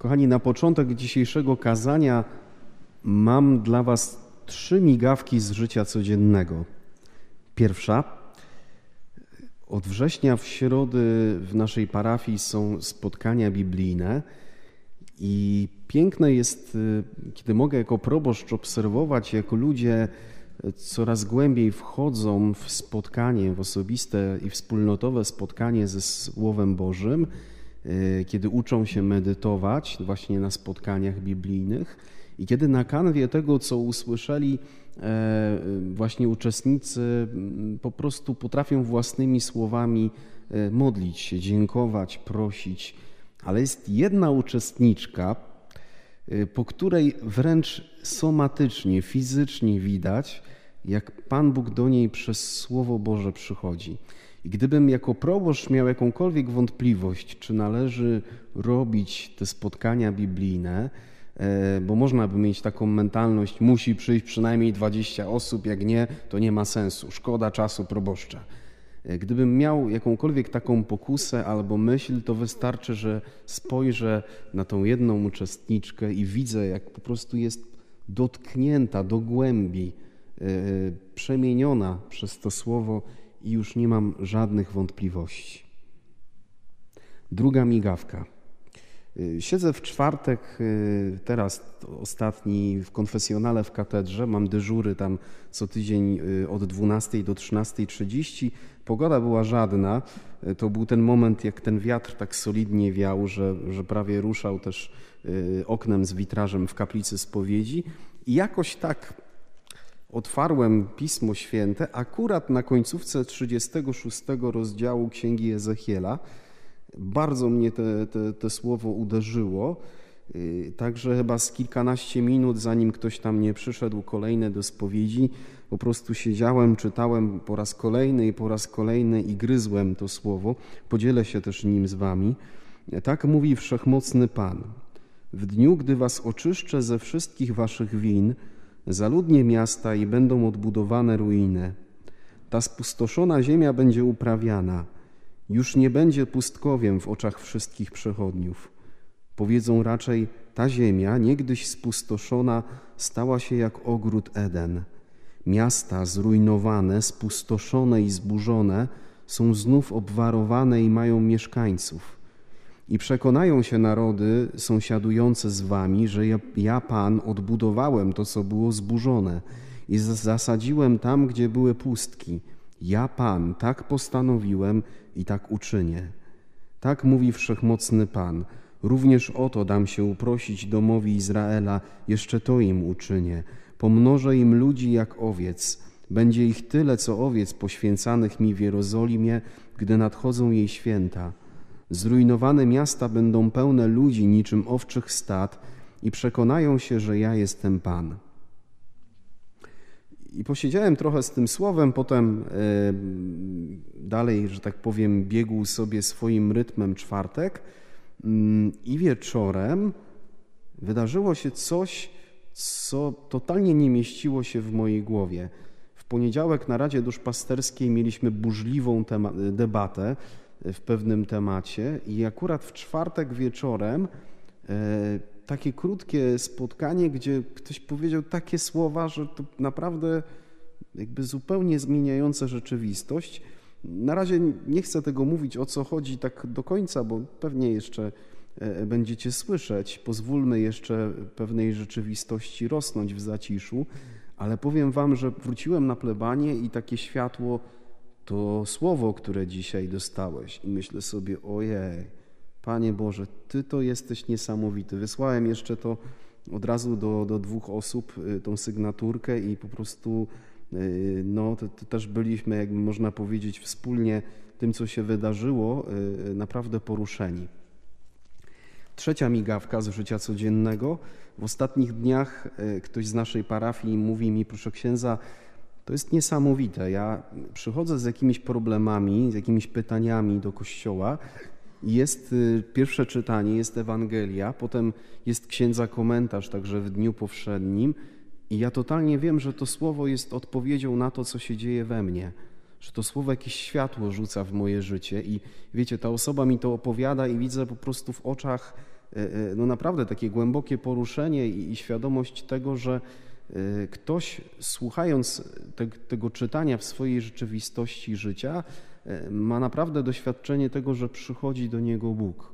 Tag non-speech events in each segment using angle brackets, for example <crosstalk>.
Kochani, na początek dzisiejszego kazania mam dla Was trzy migawki z życia codziennego. Pierwsza. Od września w środy w naszej parafii są spotkania biblijne i piękne jest, y, kiedy mogę jako proboszcz obserwować, jak ludzie coraz głębiej wchodzą w spotkanie, w osobiste i wspólnotowe spotkanie ze Słowem Bożym, kiedy uczą się medytować właśnie na spotkaniach biblijnych i kiedy na kanwie tego, co usłyszeli, e, właśnie uczestnicy po prostu potrafią własnymi słowami e, modlić się, dziękować, prosić. Ale jest jedna uczestniczka, e, po której wręcz somatycznie, fizycznie widać, jak Pan Bóg do niej przez Słowo Boże przychodzi. I gdybym jako proboszcz miał jakąkolwiek wątpliwość, czy należy robić te spotkania biblijne, E, bo można by mieć taką mentalność, musi przyjść przynajmniej 20 osób, jak nie, to nie ma sensu, szkoda czasu proboszcza. E, gdybym miał jakąkolwiek taką pokusę albo myśl, to wystarczy, że spojrzę na tą jedną uczestniczkę i widzę, jak po prostu jest dotknięta do głębi, e, przemieniona przez to słowo i już nie mam żadnych wątpliwości. Druga migawka. Y, siedzę w czwartek, y, teraz ostatni w konfesjonale w katedrze, mam dyżury tam co tydzień y, od 12 do 13.30. Pogoda była żadna. To był ten moment, jak ten wiatr tak solidnie wiał, że, że prawie ruszał też oknem z witrażem w kaplicy spowiedzi. I jakoś tak otwarłem Pismo Święte, akurat na końcówce 36 rozdziału Księgi Ezechiela, bardzo mnie te, te, te słowo uderzyło. Y, także chyba z kilkanaście minut, zanim ktoś tam nie przyszedł kolejne do spowiedzi, po prostu siedziałem, czytałem po raz kolejny i po raz kolejny i gryzłem to słowo. Podzielę się też nim z wami. Tak mówi wszechmocny Pan. W dniu, gdy was oczyszczę ze wszystkich waszych win, zaludnię miasta i będą odbudowane ruiny. Ta spustoszona ziemia będzie uprawiana – już nie będzie pustkowiem w oczach wszystkich przechodniów. Powiedzą raczej, ta ziemia, niegdyś spustoszona, stała się jak ogród Eden. Miasta zrujnowane, spustoszone i zburzone są znów obwarowane i mają mieszkańców. I przekonają się narody sąsiadujące z wami, że ja, ja Pan odbudowałem to, co było zburzone i zasadziłem tam, gdzie były pustki. Ja Pan tak postanowiłem i tak uczynię. Tak mówi wszechmocny Pan. Również o to dam się uprosić domowi Izraela, jeszcze to im uczynię. Pomnożę im ludzi jak owiec. Będzie ich tyle, co owiec poświęcanych mi w Jerozolimie, gdy nadchodzą jej święta. Zrujnowane miasta będą pełne ludzi niczym owczych stad i przekonają się, że ja jestem Pan. I posiedziałem trochę z tym słowem, potem e, dalej, że tak powiem, biegł sobie swoim rytmem czwartek mm, i wieczorem wydarzyło się coś, co totalnie nie mieściło się w mojej głowie. W poniedziałek na Radzie Duszpasterskiej mieliśmy burzliwą debatę w pewnym temacie i akurat w czwartek wieczorem e, takie krótkie spotkanie, gdzie ktoś powiedział takie słowa, że to naprawdę jakby zupełnie zmieniające rzeczywistość. Na razie nie chcę tego mówić o co chodzi tak do końca, bo pewnie jeszcze e, będziecie słyszeć. Pozwólmy jeszcze pewnej rzeczywistości rosnąć w zaciszu, ale powiem Wam, że wróciłem na plebanie i takie światło to słowo, które dzisiaj dostałeś. I myślę sobie, ojej, Panie Boże, Ty to jesteś niesamowity. Wysłałem jeszcze to od razu do, do dwóch osób, y, tą sygnaturkę i po prostu y, no, to, to też byliśmy, jakby można powiedzieć, wspólnie tym, co się wydarzyło, y, naprawdę poruszeni. Trzecia migawka z życia codziennego. W ostatnich dniach ktoś z naszej parafii mówi mi, proszę księdza, to jest niesamowite. Ja przychodzę z jakimiś problemami, z jakimiś pytaniami do kościoła jest y, pierwsze czytanie, jest Ewangelia, potem jest księdza komentarz, także w dniu powszednim. I ja totalnie wiem, że to słowo jest odpowiedzią na to, co się dzieje we mnie, że to słowo jakieś światło rzuca w moje życie. I wiecie, ta osoba mi to opowiada, i widzę po prostu w oczach no naprawdę takie głębokie poruszenie i świadomość tego, że ktoś słuchając te, tego czytania w swojej rzeczywistości życia ma naprawdę doświadczenie tego, że przychodzi do niego Bóg.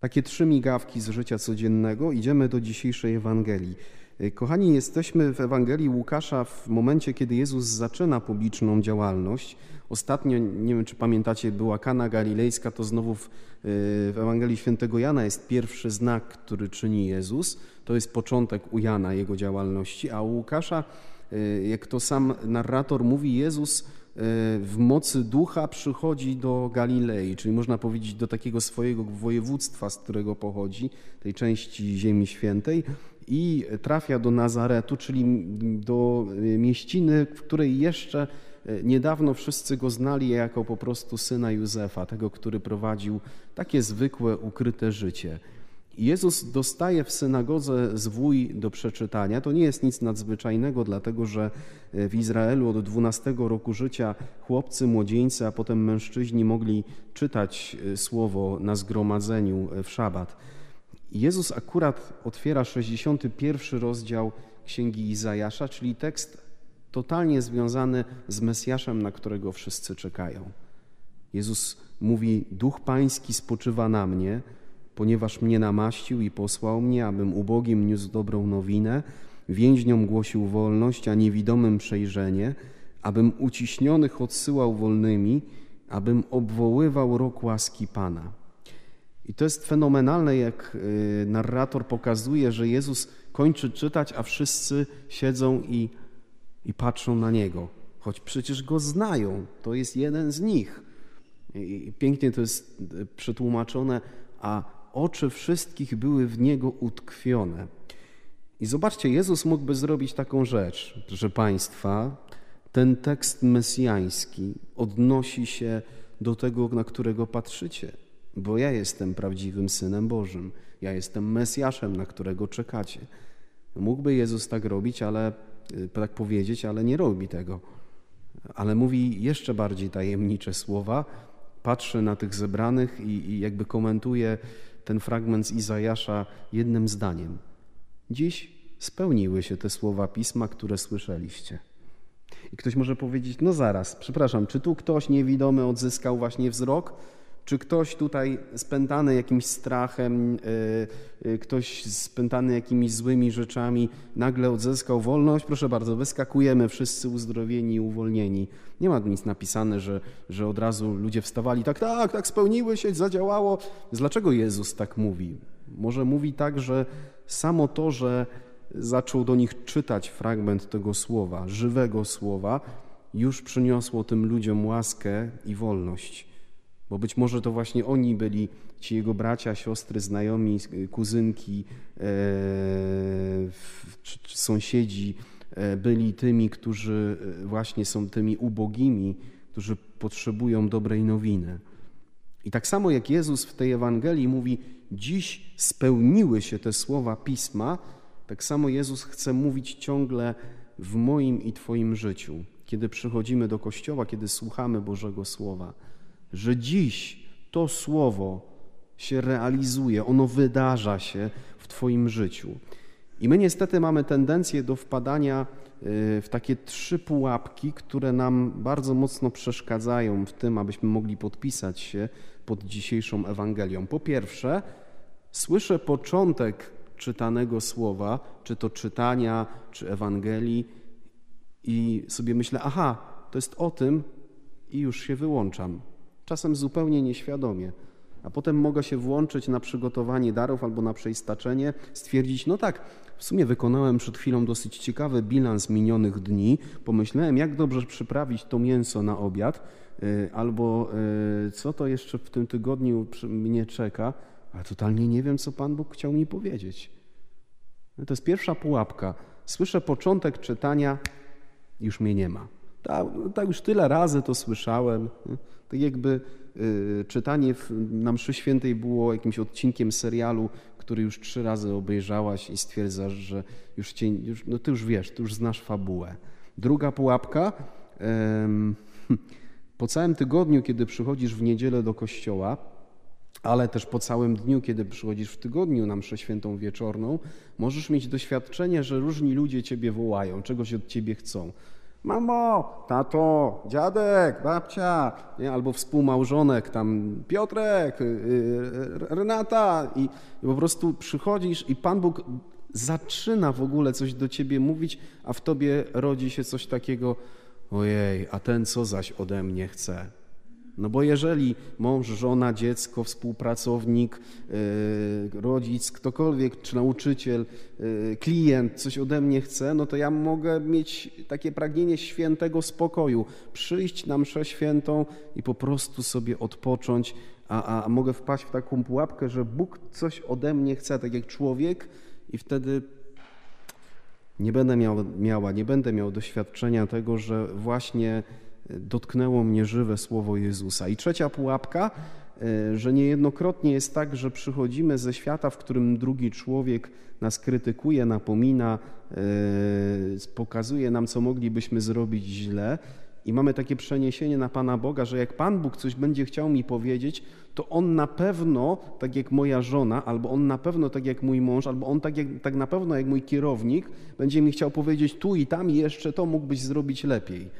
Takie trzy migawki z życia codziennego. Idziemy do dzisiejszej Ewangelii. Y, kochani, jesteśmy w Ewangelii Łukasza w momencie, kiedy Jezus zaczyna publiczną działalność. Ostatnio, nie wiem czy pamiętacie, była Kana Galilejska, to znowu w, y, w Ewangelii Świętego Jana jest pierwszy znak, który czyni Jezus. To jest początek u Jana jego działalności, a u Łukasza, y, jak to sam narrator mówi, Jezus w mocy ducha przychodzi do Galilei, czyli można powiedzieć do takiego swojego województwa, z którego pochodzi, tej części Ziemi Świętej i trafia do Nazaretu, czyli do mieściny, w której jeszcze niedawno wszyscy go znali jako po prostu syna Józefa, tego, który prowadził takie zwykłe, ukryte życie. Jezus dostaje w synagodze zwój do przeczytania. To nie jest nic nadzwyczajnego, dlatego że w Izraelu od 12 roku życia chłopcy, młodzieńcy, a potem mężczyźni mogli czytać e, słowo na zgromadzeniu w szabat. Jezus akurat otwiera 61 rozdział Księgi Izajasza, czyli tekst totalnie związany z Mesjaszem, na którego wszyscy czekają. Jezus mówi: Duch Pański spoczywa na mnie ponieważ mnie namaścił i posłał mnie, abym ubogim niósł dobrą nowinę, więźniom głosił wolność, a niewidomym przejrzenie, abym uciśnionych odsyłał wolnymi, abym obwoływał rok łaski Pana. I to jest fenomenalne, jak y, narrator pokazuje, że Jezus kończy czytać, a wszyscy siedzą i, i patrzą na Niego, choć przecież Go znają, to jest jeden z nich. I pięknie to jest y, przetłumaczone, a oczy wszystkich były w niego utkwione. I zobaczcie, Jezus mógłby zrobić taką rzecz, proszę Państwa. Ten tekst mesjański odnosi się do tego, na którego patrzycie, bo ja jestem prawdziwym synem Bożym. Ja jestem Mesjaszem, na którego czekacie. Mógłby Jezus tak robić, ale y, tak powiedzieć, ale nie robi tego. Ale mówi jeszcze bardziej tajemnicze słowa, patrzy na tych zebranych i, i jakby komentuje ten fragment z Izajasza jednym zdaniem. Dziś spełniły się te słowa pisma, które słyszeliście. I ktoś może powiedzieć: No zaraz, przepraszam, czy tu ktoś niewidomy odzyskał właśnie wzrok? Czy ktoś tutaj spętany jakimś strachem, yy, yy, ktoś spętany jakimiś złymi rzeczami, nagle odzyskał wolność? Proszę bardzo, wyskakujemy wszyscy uzdrowieni i uwolnieni. Nie ma nic napisane, że, że od razu ludzie wstawali, tak, tak, tak, spełniły się, zadziałało. Dlaczego Jezus tak mówi? Może mówi tak, że samo to, że zaczął do nich czytać fragment tego słowa, żywego słowa, już przyniosło tym ludziom łaskę i wolność. Bo być może to właśnie oni byli, ci jego bracia, siostry, znajomi, kuzynki, e, czy, czy sąsiedzi, e, byli tymi, którzy e, właśnie są tymi ubogimi, którzy potrzebują dobrej nowiny. I tak samo jak Jezus w tej Ewangelii mówi, dziś spełniły się te słowa pisma, tak samo Jezus chce mówić ciągle w moim i Twoim życiu, kiedy przychodzimy do kościoła, kiedy słuchamy Bożego Słowa że dziś to słowo się realizuje, ono wydarza się w Twoim życiu. I my niestety mamy tendencję do wpadania y, w takie trzy pułapki, które nam bardzo mocno przeszkadzają w tym, abyśmy mogli podpisać się pod dzisiejszą Ewangelią. Po pierwsze, słyszę początek czytanego słowa, czy to czytania, czy Ewangelii, i sobie myślę, aha, to jest o tym, i już się wyłączam czasem zupełnie nieświadomie. A potem mogę się włączyć na przygotowanie darów albo na przeistaczenie, stwierdzić, no tak, w sumie wykonałem przed chwilą dosyć ciekawy bilans minionych dni. Pomyślałem, jak dobrze przyprawić to mięso na obiad, y, albo y, co to jeszcze w tym tygodniu mnie czeka, a totalnie nie wiem, co Pan Bóg chciał mi powiedzieć. To jest pierwsza pułapka. Słyszę początek czytania, już mnie nie ma. Tak, tak już tyle razy to słyszałem. Tak jakby y, czytanie w, na mszy świętej było jakimś odcinkiem serialu, który już trzy razy obejrzałaś i stwierdzasz, że już, cię, już no ty już wiesz, ty już znasz fabułę. Druga pułapka. <laughs> po całym tygodniu, kiedy przychodzisz w niedzielę do kościoła, ale też po całym dniu, kiedy przychodzisz w tygodniu na mszę świętą wieczorną, możesz mieć doświadczenie, że różni ludzie ciebie wołają, czegoś od ciebie chcą. Mamo, tato, dziadek, babcia, nie? albo współmałżonek, tam Piotrek, yy, Renata i, i po prostu przychodzisz i Pan Bóg zaczyna w ogóle coś do ciebie mówić, a w tobie rodzi się coś takiego, ojej, a ten co zaś ode mnie chce. No bo jeżeli mąż, żona, dziecko, współpracownik, yy, rodzic, ktokolwiek, czy nauczyciel, yy, klient coś ode mnie chce, no to ja mogę mieć takie pragnienie świętego spokoju, przyjść na mszę świętą i po prostu sobie odpocząć, a, a mogę wpaść w taką pułapkę, że Bóg coś ode mnie chce, tak jak człowiek i wtedy nie będę miał, miała, nie będę miał doświadczenia tego, że właśnie dotknęło mnie żywe słowo Jezusa. I trzecia pułapka, e, że niejednokrotnie jest tak, że przychodzimy ze świata, w którym drugi człowiek nas krytykuje, napomina, e, pokazuje nam, co moglibyśmy zrobić źle. I mamy takie przeniesienie na Pana Boga, że jak Pan Bóg coś będzie chciał mi powiedzieć, to On na pewno, tak jak moja żona, albo On na pewno tak jak mój mąż, albo On tak, jak, tak na pewno jak mój kierownik, będzie mi chciał powiedzieć tu i tam i jeszcze to mógłbyś zrobić lepiej.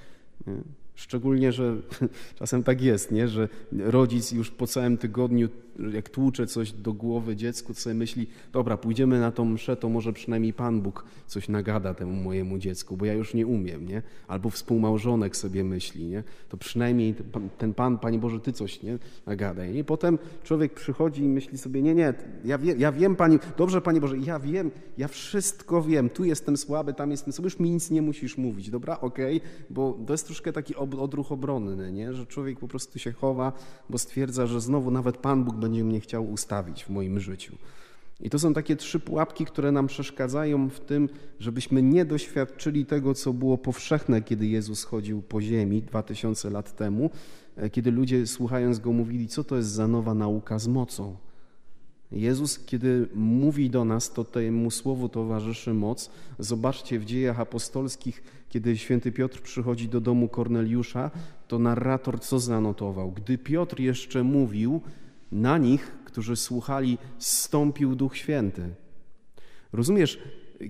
Szczególnie, że <laughs> czasem tak jest, nie? że rodzic już po całym tygodniu, jak tłucze coś do głowy dziecku, to sobie myśli, dobra, pójdziemy na tą mszę, to może przynajmniej Pan Bóg coś nagada temu mojemu dziecku, bo ja już nie umiem, nie? Albo współmałżonek sobie myśli, nie? To przynajmniej ten Pan, Panie Boże, Ty coś, nie? Nagadaj. I potem człowiek przychodzi i myśli sobie, nie, nie, ja, wie, ja wiem, Panie, dobrze, Panie Boże, ja wiem, ja wszystko wiem, tu jestem słaby, tam jestem słaby, już mi nic nie musisz mówić, dobra? Okej, okay? bo to jest troszkę taki odruch obronny, nie? że człowiek po prostu się chowa, bo stwierdza, że znowu nawet Pan Bóg będzie mnie chciał ustawić w moim życiu. I to są takie trzy pułapki, które nam przeszkadzają w tym, żebyśmy nie doświadczyli tego, co było powszechne, kiedy Jezus chodził po ziemi dwa tysiące lat temu, e, kiedy ludzie słuchając Go mówili, co to jest za nowa nauka z mocą. Jezus, kiedy mówi do nas, to temu słowu towarzyszy moc. Zobaczcie w dziejach apostolskich, kiedy święty Piotr przychodzi do domu Korneliusza, to narrator co zanotował? Gdy Piotr jeszcze mówił, na nich, którzy słuchali, stąpił Duch Święty. Rozumiesz,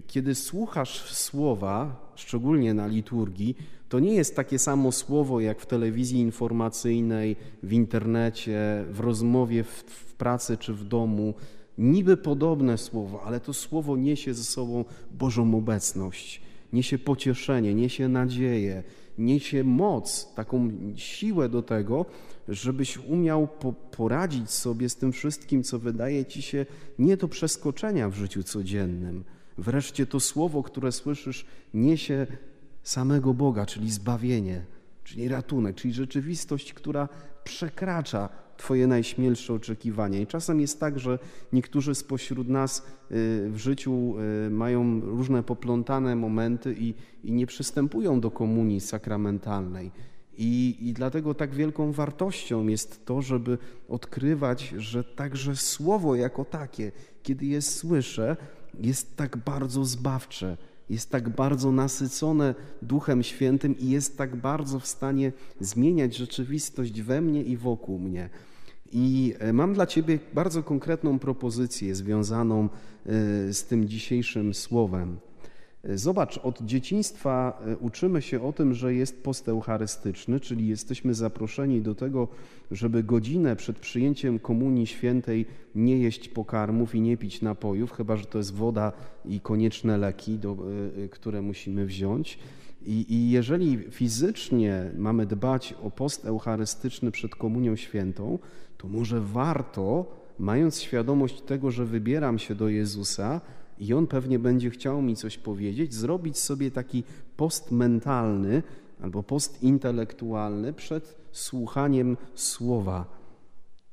kiedy słuchasz słowa, szczególnie na liturgii, to nie jest takie samo słowo jak w telewizji informacyjnej, w internecie, w rozmowie w, w pracy czy w domu. Niby podobne słowo, ale to słowo niesie ze sobą Bożą obecność, niesie pocieszenie, niesie nadzieję, niesie moc, taką siłę do tego, żebyś umiał po poradzić sobie z tym wszystkim, co wydaje ci się nie do przeskoczenia w życiu codziennym. Wreszcie to słowo, które słyszysz, niesie samego Boga, czyli zbawienie, czyli ratunek, czyli rzeczywistość, która przekracza Twoje najśmielsze oczekiwania. I czasem jest tak, że niektórzy spośród nas y, w życiu y, mają różne poplątane momenty i, i nie przystępują do komunii sakramentalnej. I, I dlatego tak wielką wartością jest to, żeby odkrywać, że także słowo jako takie, kiedy je słyszę, jest tak bardzo zbawcze, jest tak bardzo nasycone Duchem Świętym i jest tak bardzo w stanie zmieniać rzeczywistość we mnie i wokół mnie. I e, mam dla Ciebie bardzo konkretną propozycję związaną e, z tym dzisiejszym słowem. Zobacz, od dzieciństwa e, uczymy się o tym, że jest post eucharystyczny, czyli jesteśmy zaproszeni do tego, żeby godzinę przed przyjęciem Komunii Świętej nie jeść pokarmów i nie pić napojów, chyba że to jest woda i konieczne leki, do, e, e, które musimy wziąć. I, I jeżeli fizycznie mamy dbać o post eucharystyczny przed Komunią Świętą, to może warto, mając świadomość tego, że wybieram się do Jezusa, i on pewnie będzie chciał mi coś powiedzieć, zrobić sobie taki post mentalny albo post intelektualny przed słuchaniem słowa.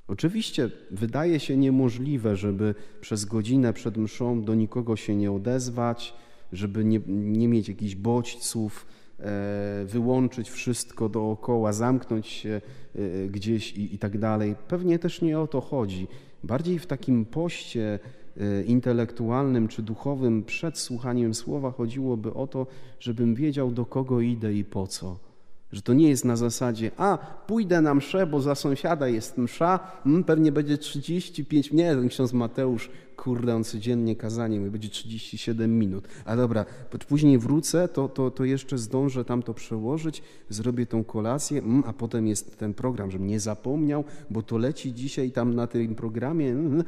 Oczywiście wydaje się niemożliwe, żeby przez godzinę przed mszą do nikogo się nie odezwać, żeby nie, nie mieć jakichś bodźców, e, wyłączyć wszystko dookoła, zamknąć się e, gdzieś i, i tak dalej. Pewnie też nie o to chodzi. Bardziej w takim poście intelektualnym czy duchowym przed słuchaniem słowa chodziłoby o to, żebym wiedział, do kogo idę i po co. Że to nie jest na zasadzie, a pójdę na mszę, bo za sąsiada jest msza, mm, pewnie będzie 35, nie, ten ksiądz Mateusz, kurde, on codziennie kazanie mówi, będzie 37 minut. A dobra, później wrócę, to, to, to jeszcze zdążę tam to przełożyć, zrobię tą kolację, mm, a potem jest ten program, żebym nie zapomniał, bo to leci dzisiaj tam na tym programie. Mm,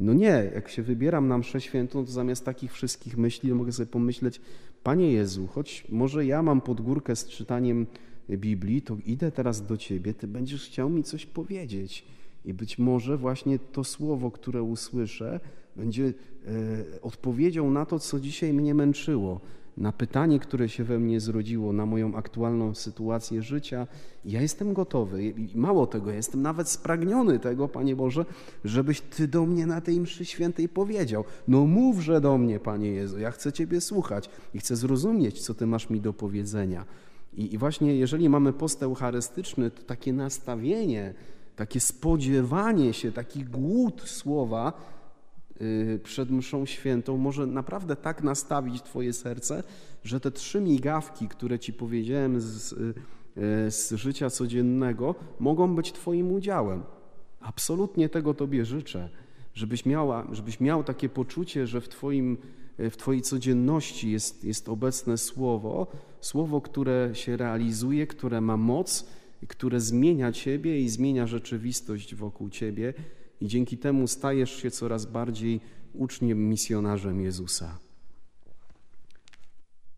no nie, jak się wybieram na mszę świętą, to zamiast takich wszystkich myśli, mogę sobie pomyśleć, Panie Jezu, choć może ja mam podgórkę z czytaniem Biblii, to idę teraz do Ciebie, Ty będziesz chciał mi coś powiedzieć. I być może właśnie to słowo, które usłyszę, będzie e, odpowiedzią na to, co dzisiaj mnie męczyło, na pytanie, które się we mnie zrodziło, na moją aktualną sytuację życia. Ja jestem gotowy i mało tego, jestem nawet spragniony tego, Panie Boże, żebyś Ty do mnie na tej mszy świętej powiedział. No mówże do mnie, Panie Jezu, ja chcę Ciebie słuchać i chcę zrozumieć, co Ty masz mi do powiedzenia. I, i właśnie jeżeli mamy post eucharystyczny, to takie nastawienie, takie spodziewanie się, taki głód słowa, przed mszą świętą może naprawdę tak nastawić Twoje serce, że te trzy migawki, które Ci powiedziałem z, y, z życia codziennego, mogą być Twoim udziałem. Absolutnie tego Tobie życzę, żebyś, miała, żebyś miał takie poczucie, że w, twoim, w Twojej codzienności jest, jest obecne Słowo, Słowo, które się realizuje, które ma moc, które zmienia Ciebie i zmienia rzeczywistość wokół Ciebie i dzięki temu stajesz się coraz bardziej uczniem, misjonarzem Jezusa.